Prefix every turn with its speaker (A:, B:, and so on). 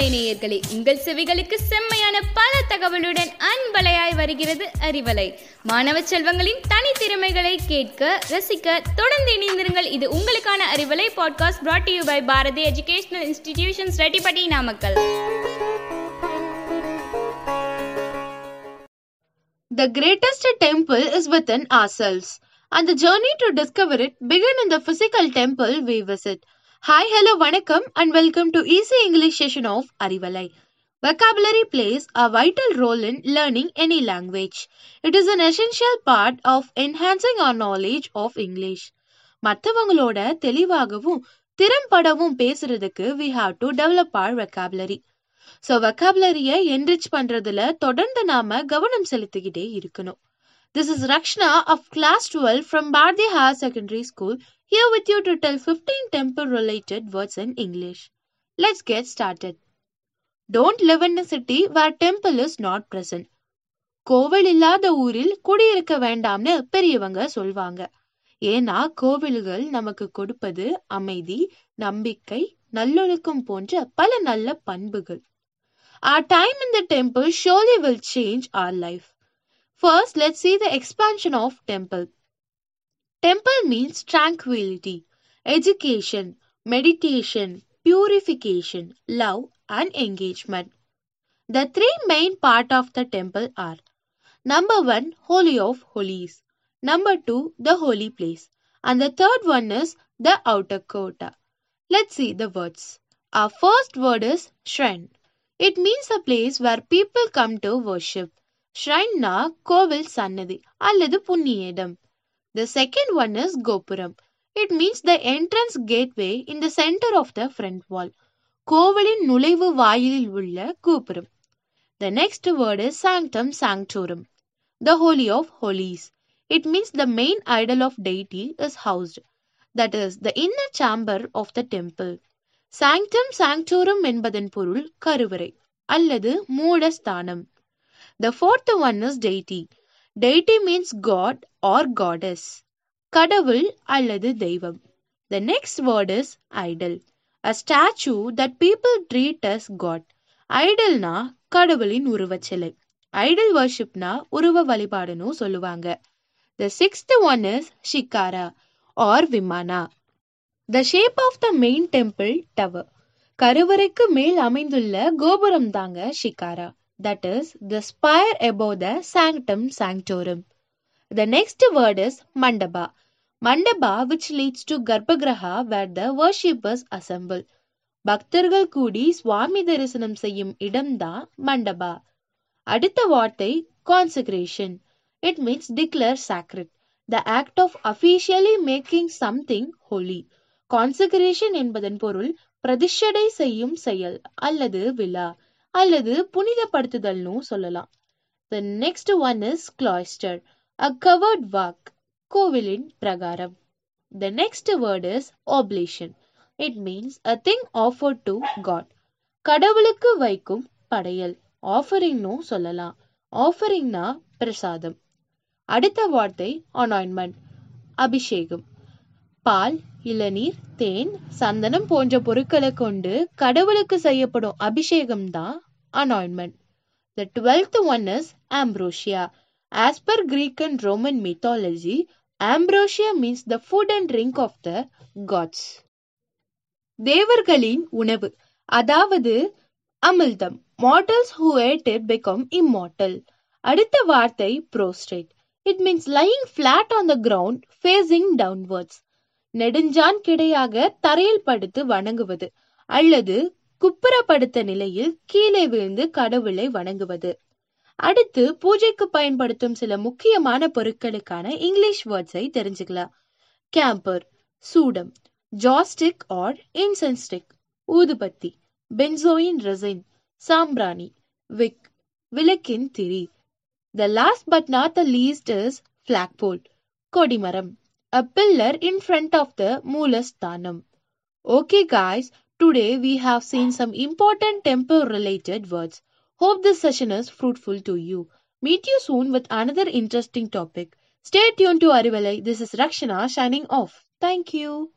A: அறிவலை நேயர்களே உங்கள் செவிகளுக்கு செம்மையான பல தகவலுடன் அன்பலையாய் வருகிறது அறிவலை. மாணவ செல்வங்களின் தனித்திறமைகளை கேட்க ரசிக்க தொடர்ந்து இணைந்திருங்கள். இது உங்களுக்கான Arivalai podcast brought you by Bharathi educational institutions Rettipatti Namakkal.
B: The greatest temple is within ourselves, and the journey to discover it begin in the physical temple we visit. Hi hello வணக்கம் and welcome to easy English session of Arivalai vocabulary plays a vital role in learning any language It is an essential part of enhancing our knowledge of English. மற்றவங்களோட தெளிவாகவும் திறம்படவும் பேசுறதுக்கு we have to develop our vocabulary so வெக்காபுலரியை enrich பண்றதுல தொடர்ந்து நாம கவனம் செலுத்திக்கிட்டே இருக்கணும் this is Rakshana of class twelve from Bharathi higher secondary school here with you to tell 15 temple related words in English. Let's get started. Don't live in a city where temple is not present. கோவில் இல்லாத ஊரில் குடியிருக்க வேண்டாம்னு பெரியவங்க சொல்வாங்க ஏன்னா கோவில்கள் நமக்கு கொடுப்பது அமைதி நம்பிக்கை நல்லொழுக்கம் போன்ற பல நல்ல பண்புகள் Our time in the temple surely will change our life. First, let's see the expansion of temple. Temple means tranquility, education, meditation, purification, love and engagement. The three main part of the temple are number one, Holy of Holies, number two, the holy place, and the third one is the outer court. Let's see the words. Our first word is shrine. It means a place where people come to worship. Shrine na kovil ಅಲ್ಲದು ಪುಣ್ಯ The second one is கோபுரம். It means the entrance gateway in the center of the front wall. கோவிலின் நுழைவு வாயிலில் உள்ள கோபுரம். The next word is sanctum sanctorum. The holy of holies. It means the main idol of deity is housed. That is the inner chamber of the temple. சாங்டம் sanctorum என்பதன் பொருள் கருவறை அல்லது மூடஸ்தானம் The fourth one is deity. Deity means god or goddess கடவுள் அல்லது தெய்வம் the next word is idol a statue that people treat as god ஐடல்னா கடவுளின் உருவச்சிலை ஐடல் வர்ஷிப்னா உருவ வழிபாடுன்னு சொல்லுவாங்க the sixth one is shikhara or vimana the shape of the main temple tower கருவறைக்கு மேல் அமைந்துள்ள கோபுரம் தாங்க shikara that is the spire above the sanctum sanctorum. The next word is mandapa mandapa which leads to கர்ப்பகிரஹா where the worshippers assemble. பக்தர்கள் கூடி சுவாமி தரிசனம் செய்யும் இடம்தான் மண்டபா அடுத்த வார்த்தை consecration it means declare sacred the act of officially making something holy consecration என்பதன் பொருள் பிரதிஷ்டை செய்யும் செயல் அல்லது விழா அல்லது புனிதப்படுத்துதல்னு சொல்லலாம் the next one is cloister a covered walk கோவிலின் பிரகாரம். The next word is oblation. It means a thing offer to god கடவுளுக்கு வைக்கும் படையல் ஆஃபரிங்னும் சொல்லலாம் ஆஃபரிங்னா பிரசாதம் அடுத்த வார்த்தை அனாயின்மெண்ட் அபிஷேகம் பால் இளநீர் தேன் சந்தனம் போன்ற பொருட்களை கொண்டு கடவுளுக்கு செய்யப்படும் அபிஷேகம் தான் anointment the twelfth one is ambrosia as per Greek and Roman mythology ambrosia means the food and drink of the gods தேவர்களின் உணவு அதாவது அமிர்தம் mortals who ate it become immortal அடுத்த வார்த்தை prostrate it means lying flat on the ground facing downwards நெடுஞ்சான் கிடையாக தரையில் படுத்து வணங்குவது அல்லது குப்புறப்படுத்த நிலையில் கீழே விழுந்து கடவுளை வணங்குவது. அடுத்து பூஜைக்கு பயன்படுத்தும் சில முக்கியமான பொருட்களுக்கான இங்கிலீஷ் வேர்ட்ஸை தெரிஞ்சுக்கலாம். கேம்பர் சூடம் ஜாஸ்டிக் ஆர் இன்சென்ஸ்டிக் ஊதுபத்தி பென்சோயின் ரெசின் சாம்பிராணி விக் விளக்கின் திரி. The last but not the least is flagpole கொடிமரம். A pillar in front of the Moolasthanam. Okay, guys, today we have seen some important temple related words. Hope this session is fruitful to you. Meet you soon with another interesting topic. Stay tuned to Arivalai. This is Rakshana signing off. Thank you.